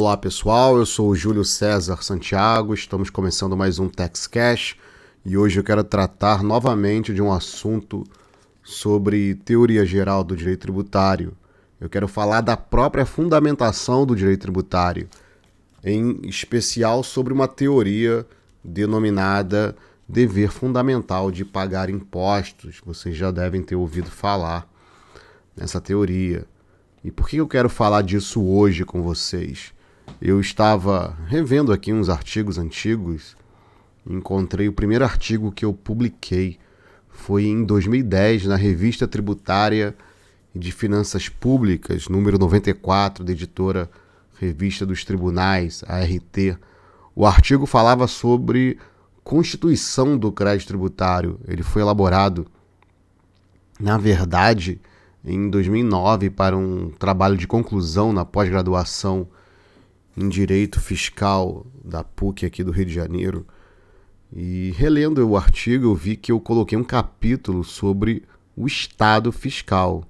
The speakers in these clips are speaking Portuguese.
Olá pessoal, eu sou o Júlio César Santiago, estamos começando mais um Tax Cash e hoje eu quero tratar novamente de um assunto sobre teoria geral do direito tributário. Eu quero falar da própria fundamentação do direito tributário, em especial sobre uma teoria denominada dever fundamental de pagar impostos. Vocês já devem ter ouvido falar nessa teoria. E por que eu quero falar disso hoje com vocês? Eu estava revendo aqui uns artigos antigos, encontrei o primeiro artigo que eu publiquei foi em 2010 na Revista Tributária de Finanças Públicas, número 94, da editora Revista dos Tribunais, ART. O artigo falava sobre constituição do crédito tributário. Ele foi elaborado, na verdade, em 2009 para um trabalho de conclusão na pós-graduação em Direito Fiscal da PUC aqui do Rio de Janeiro. E relendo o artigo, eu vi que eu coloquei um capítulo sobre o Estado fiscal.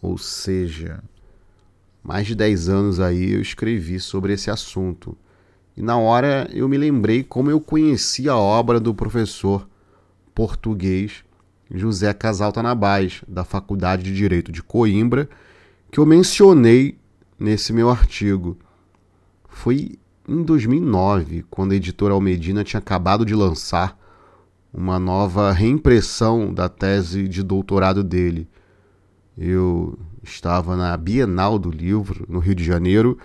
Ou seja, mais de 10 anos aí eu escrevi sobre esse assunto. E na hora eu me lembrei como eu conheci a obra do professor português José Casal Tanabás, da Faculdade de Direito de Coimbra, que eu mencionei nesse meu artigo. Foi em 2009, quando a editora Almedina tinha acabado de lançar uma nova reimpressão da tese de doutorado dele. Eu estava na Bienal do Livro, no Rio de Janeiro,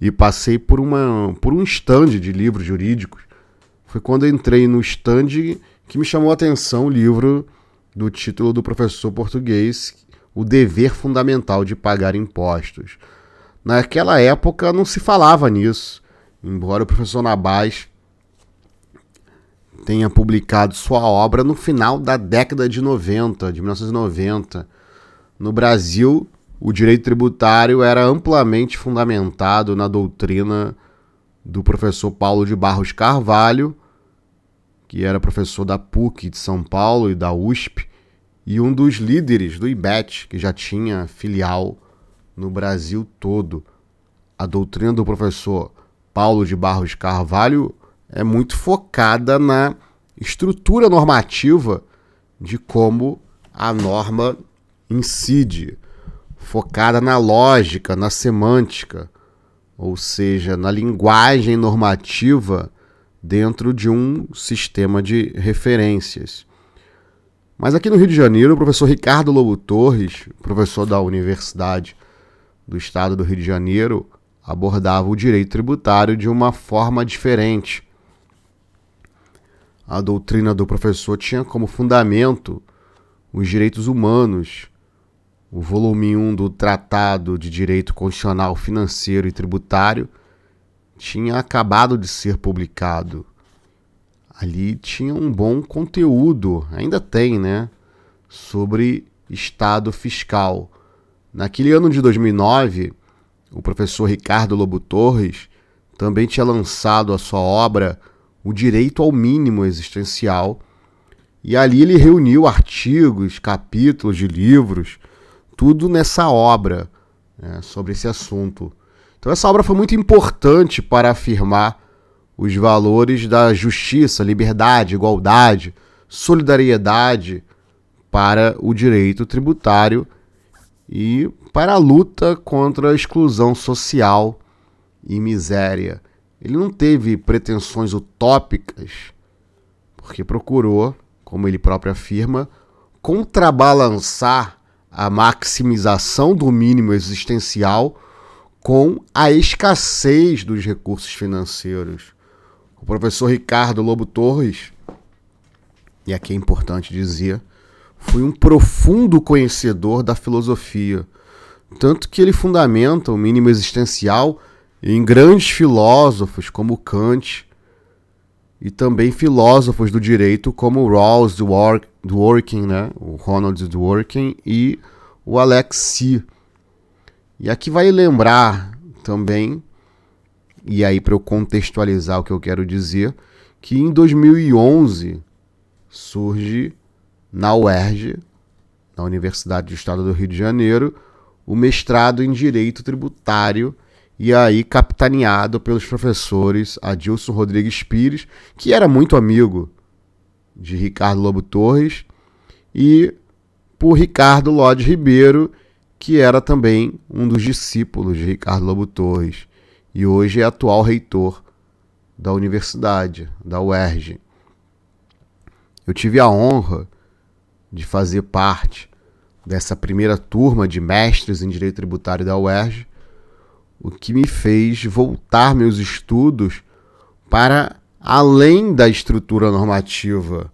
e passei por, uma, por um stand de livros jurídicos. Foi quando entrei no stand que me chamou a atenção o livro do título do professor português, O Dever Fundamental de Pagar Impostos. Naquela época não se falava nisso, embora o professor Nabás tenha publicado sua obra no final da década de 90, de 1990. No Brasil, o direito tributário era amplamente fundamentado na doutrina do professor Paulo de Barros Carvalho, que era professor da PUC de São Paulo e da USP, e um dos líderes do IBET, que já tinha filial no Brasil todo. A doutrina do professor Paulo de Barros Carvalho é muito focada na estrutura normativa de como a norma incide, focada na lógica, na semântica, ou seja, na linguagem normativa dentro de um sistema de referências. Mas aqui no Rio de Janeiro, o professor Ricardo Lobo Torres, professor da Universidade do Estado do Rio de Janeiro, abordava o direito tributário de uma forma diferente. A doutrina do professor tinha como fundamento os direitos humanos. O volume 1 do Tratado de Direito Constitucional Financeiro e Tributário tinha acabado de ser publicado ali tinha um bom conteúdo, ainda tem, né? Sobre Estado fiscal. Naquele ano de 2009, o professor Ricardo Lobo Torres também tinha lançado a sua obra O Direito ao Mínimo Existencial, e ali ele reuniu artigos, capítulos de livros, tudo nessa obra né, sobre esse assunto. Então, essa obra foi muito importante para afirmar os valores da justiça, liberdade, igualdade, solidariedade para o direito tributário e para a luta contra a exclusão social e miséria. Ele não teve pretensões utópicas, porque procurou, como ele próprio afirma, contrabalançar a maximização do mínimo existencial com a escassez dos recursos financeiros. O professor Ricardo Lobo Torres, e aqui é importante dizer, foi um profundo conhecedor da filosofia, tanto que ele fundamenta o mínimo existencial em grandes filósofos como Kant e também filósofos do direito como Rawls Dworkin, né? o Ronald Dworkin e o Alexi. E aqui vai lembrar também e aí, para eu contextualizar o que eu quero dizer, que em 2011 surge na UERJ, na Universidade do Estado do Rio de Janeiro, o mestrado em Direito Tributário, e aí capitaneado pelos professores Adilson Rodrigues Pires, que era muito amigo de Ricardo Lobo Torres, e por Ricardo Lodi Ribeiro, que era também um dos discípulos de Ricardo Lobo Torres e hoje é atual reitor da universidade, da UERJ. Eu tive a honra de fazer parte dessa primeira turma de mestres em direito tributário da UERJ, o que me fez voltar meus estudos para além da estrutura normativa.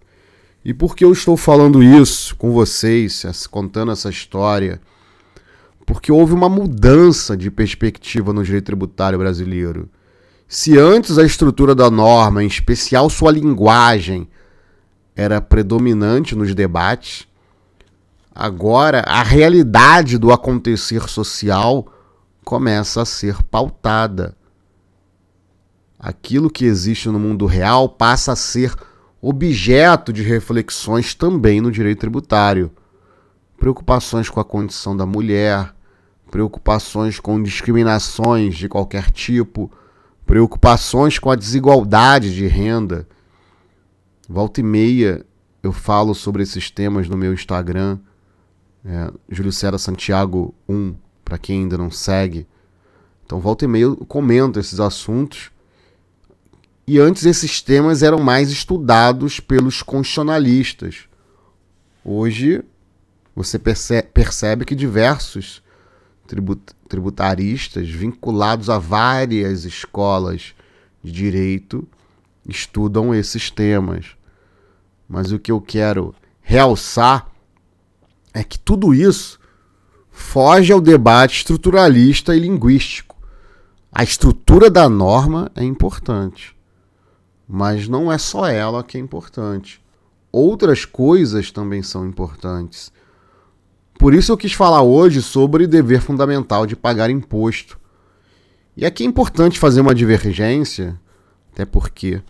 E por que eu estou falando isso com vocês, contando essa história? Porque houve uma mudança de perspectiva no direito tributário brasileiro. Se antes a estrutura da norma, em especial sua linguagem, era predominante nos debates, agora a realidade do acontecer social começa a ser pautada. Aquilo que existe no mundo real passa a ser objeto de reflexões também no direito tributário. Preocupações com a condição da mulher, preocupações com discriminações de qualquer tipo, preocupações com a desigualdade de renda. Volta e meia eu falo sobre esses temas no meu Instagram, é, Júlio Cera Santiago 1, para quem ainda não segue. Então, volta e meia eu comento esses assuntos e antes esses temas eram mais estudados pelos constitucionalistas. Hoje você percebe que diversos tributaristas vinculados a várias escolas de direito estudam esses temas. Mas o que eu quero realçar é que tudo isso foge ao debate estruturalista e linguístico. A estrutura da norma é importante. Mas não é só ela que é importante. Outras coisas também são importantes. Por isso eu quis falar hoje sobre dever fundamental de pagar imposto. E aqui é importante fazer uma divergência, até porque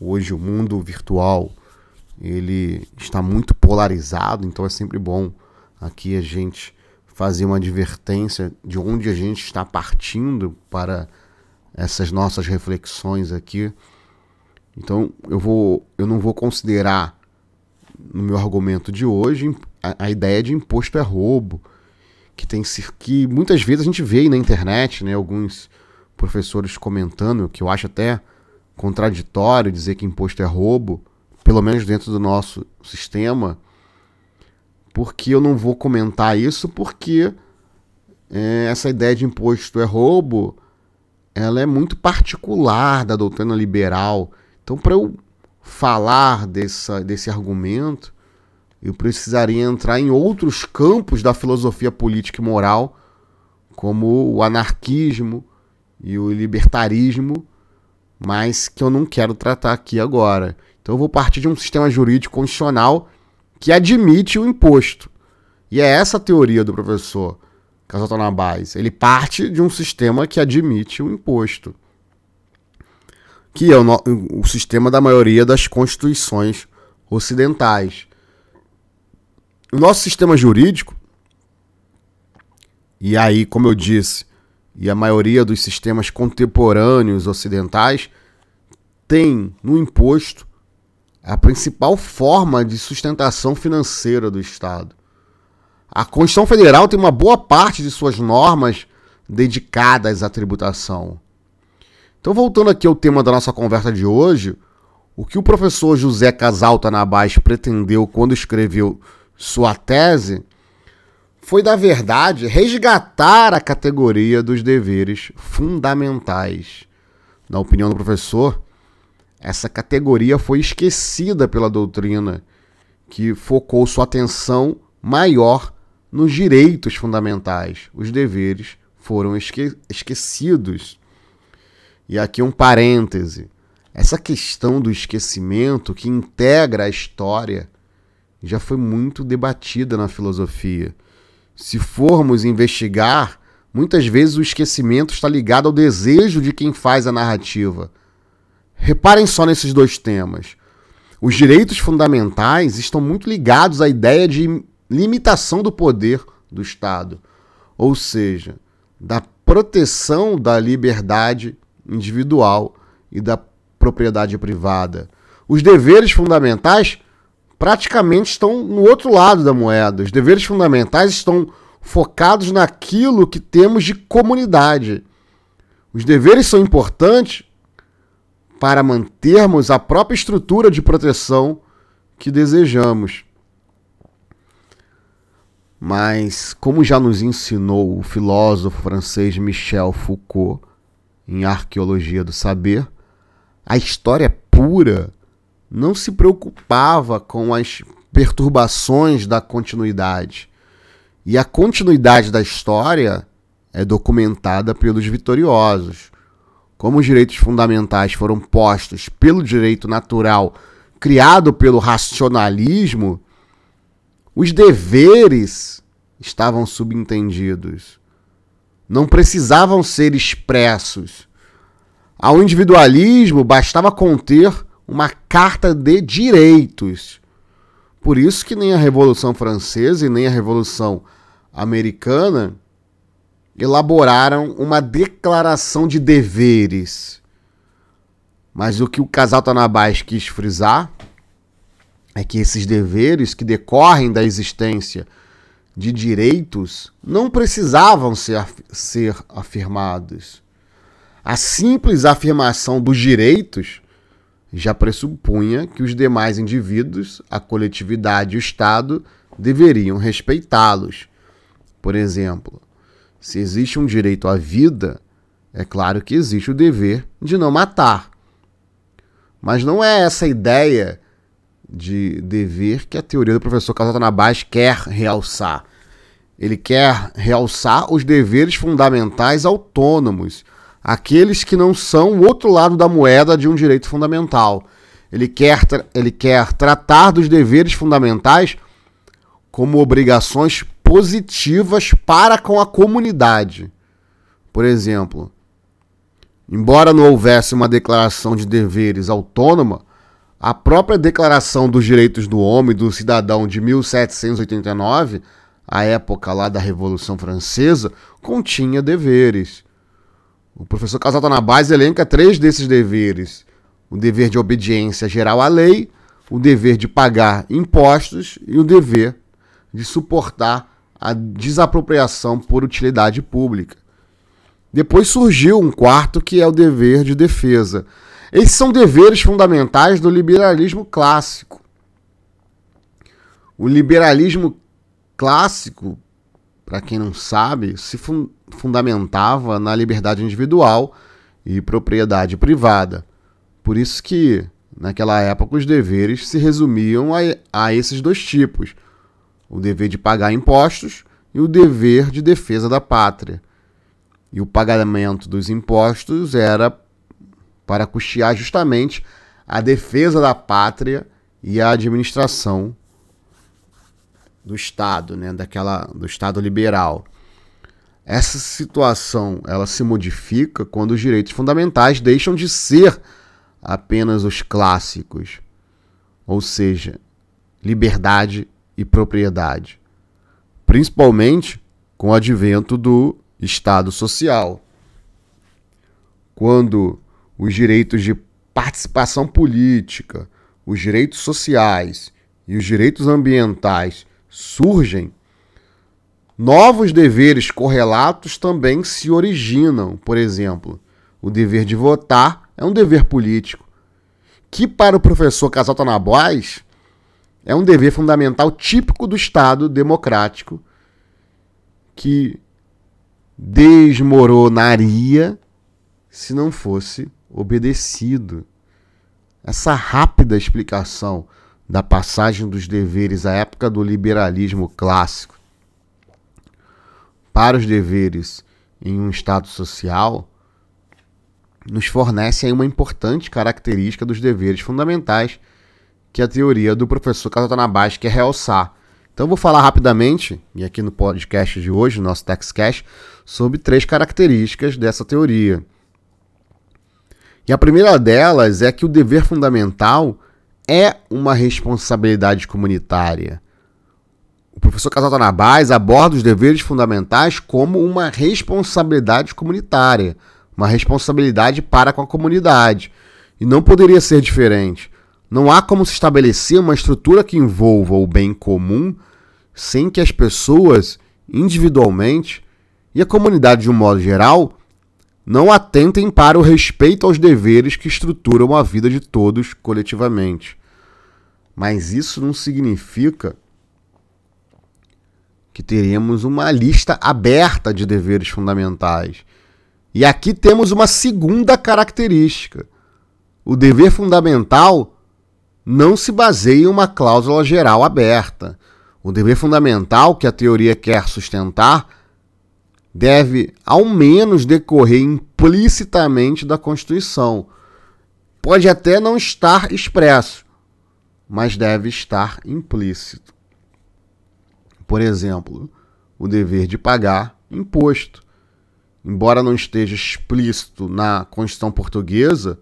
hoje o mundo virtual ele está muito polarizado, então é sempre bom aqui a gente fazer uma advertência de onde a gente está partindo para essas nossas reflexões aqui. Então eu vou, eu não vou considerar no meu argumento de hoje a, a ideia de imposto é roubo, que tem que muitas vezes a gente vê na internet, né, alguns professores comentando que eu acho até contraditório dizer que imposto é roubo, pelo menos dentro do nosso sistema, porque eu não vou comentar isso porque é, essa ideia de imposto é roubo, ela é muito particular da doutrina liberal então, para eu falar dessa, desse argumento, eu precisaria entrar em outros campos da filosofia política e moral, como o anarquismo e o libertarismo, mas que eu não quero tratar aqui agora. Então, eu vou partir de um sistema jurídico constitucional que admite o imposto. E é essa a teoria do professor Casaltonabás. Ele parte de um sistema que admite o imposto que é o, no, o sistema da maioria das constituições ocidentais. O nosso sistema jurídico, e aí, como eu disse, e a maioria dos sistemas contemporâneos ocidentais, tem no imposto a principal forma de sustentação financeira do Estado. A Constituição Federal tem uma boa parte de suas normas dedicadas à tributação. Então, voltando aqui ao tema da nossa conversa de hoje, o que o professor José Casal Tanabás pretendeu quando escreveu sua tese foi, da verdade, resgatar a categoria dos deveres fundamentais. Na opinião do professor, essa categoria foi esquecida pela doutrina, que focou sua atenção maior nos direitos fundamentais. Os deveres foram esque esquecidos. E aqui um parêntese. Essa questão do esquecimento que integra a história já foi muito debatida na filosofia. Se formos investigar, muitas vezes o esquecimento está ligado ao desejo de quem faz a narrativa. Reparem só nesses dois temas. Os direitos fundamentais estão muito ligados à ideia de limitação do poder do Estado, ou seja, da proteção da liberdade individual e da propriedade privada. Os deveres fundamentais praticamente estão no outro lado da moeda. Os deveres fundamentais estão focados naquilo que temos de comunidade. Os deveres são importantes para mantermos a própria estrutura de proteção que desejamos. Mas, como já nos ensinou o filósofo francês Michel Foucault em Arqueologia do Saber, a história pura não se preocupava com as perturbações da continuidade. E a continuidade da história é documentada pelos vitoriosos. Como os direitos fundamentais foram postos pelo direito natural criado pelo racionalismo, os deveres estavam subentendidos. Não precisavam ser expressos. Ao individualismo bastava conter uma carta de direitos. Por isso que nem a Revolução Francesa e nem a Revolução Americana elaboraram uma declaração de deveres. Mas o que o casal Tanabás quis frisar é que esses deveres que decorrem da existência de direitos não precisavam ser, ser afirmados. A simples afirmação dos direitos já pressupunha que os demais indivíduos, a coletividade e o Estado deveriam respeitá-los. Por exemplo, se existe um direito à vida, é claro que existe o dever de não matar. Mas não é essa ideia de dever que a teoria do professor Casatanabás quer realçar. Ele quer realçar os deveres fundamentais autônomos aqueles que não são o outro lado da moeda de um direito fundamental. Ele quer, ele quer tratar dos deveres fundamentais como obrigações positivas para com a comunidade. Por exemplo, embora não houvesse uma declaração de deveres autônoma, a própria Declaração dos Direitos do Homem e do Cidadão de 1789, a época lá da Revolução Francesa, continha deveres. O professor Casalta na base elenca três desses deveres: o dever de obediência geral à lei, o dever de pagar impostos e o dever de suportar a desapropriação por utilidade pública. Depois surgiu um quarto que é o dever de defesa. Esses são deveres fundamentais do liberalismo clássico. O liberalismo clássico, para quem não sabe, se fun fundamentava na liberdade individual e propriedade privada. Por isso que, naquela época, os deveres se resumiam a, a esses dois tipos: o dever de pagar impostos e o dever de defesa da pátria. E o pagamento dos impostos era para custear justamente a defesa da pátria e a administração do Estado, né, daquela do Estado liberal. Essa situação ela se modifica quando os direitos fundamentais deixam de ser apenas os clássicos, ou seja, liberdade e propriedade, principalmente com o advento do Estado social. Quando os direitos de participação política, os direitos sociais e os direitos ambientais surgem, Novos deveres correlatos também se originam. Por exemplo, o dever de votar é um dever político, que para o professor Casal Tanabóis é um dever fundamental típico do Estado democrático que desmoronaria se não fosse obedecido. Essa rápida explicação da passagem dos deveres à época do liberalismo clássico para os deveres em um Estado social nos fornece aí uma importante característica dos deveres fundamentais que a teoria do professor Casatanabás quer realçar. Então vou falar rapidamente, e aqui no podcast de hoje, no nosso TextCast, sobre três características dessa teoria. E a primeira delas é que o dever fundamental é uma responsabilidade comunitária. o professor Casal Tanabás aborda os deveres fundamentais como uma responsabilidade comunitária, uma responsabilidade para com a comunidade. E não poderia ser diferente. Não há como se estabelecer uma estrutura que envolva o bem comum sem que as pessoas, individualmente, e a comunidade de um modo geral, não atentem para o respeito aos deveres que estruturam a vida de todos coletivamente. Mas isso não significa que teremos uma lista aberta de deveres fundamentais. E aqui temos uma segunda característica. O dever fundamental não se baseia em uma cláusula geral aberta. O dever fundamental que a teoria quer sustentar deve, ao menos, decorrer implicitamente da Constituição. Pode até não estar expresso, mas deve estar implícito. Por exemplo, o dever de pagar imposto. Embora não esteja explícito na Constituição Portuguesa,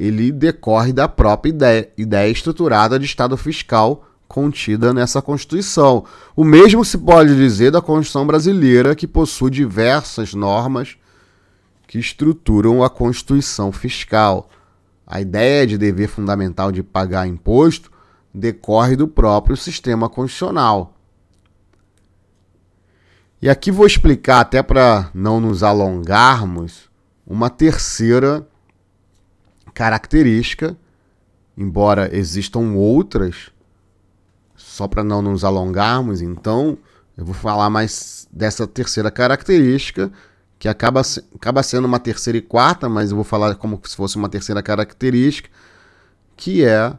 ele decorre da própria ideia, ideia estruturada de Estado fiscal contida nessa Constituição. O mesmo se pode dizer da Constituição brasileira, que possui diversas normas que estruturam a Constituição fiscal. A ideia de dever fundamental de pagar imposto decorre do próprio sistema constitucional. E aqui vou explicar, até para não nos alongarmos, uma terceira característica, embora existam outras, só para não nos alongarmos, então eu vou falar mais dessa terceira característica, que acaba, acaba sendo uma terceira e quarta, mas eu vou falar como se fosse uma terceira característica, que é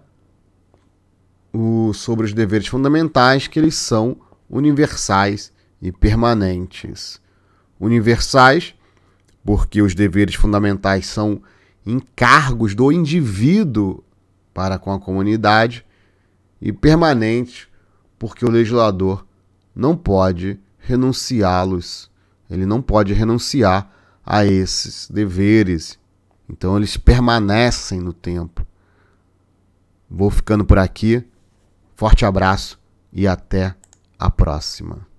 o, sobre os deveres fundamentais, que eles são universais e permanentes. Universais, porque os deveres fundamentais são encargos do indivíduo para com a comunidade, e permanentes, porque o legislador não pode renunciá-los. Ele não pode renunciar a esses deveres. Então eles permanecem no tempo. Vou ficando por aqui. Forte abraço e até a próxima.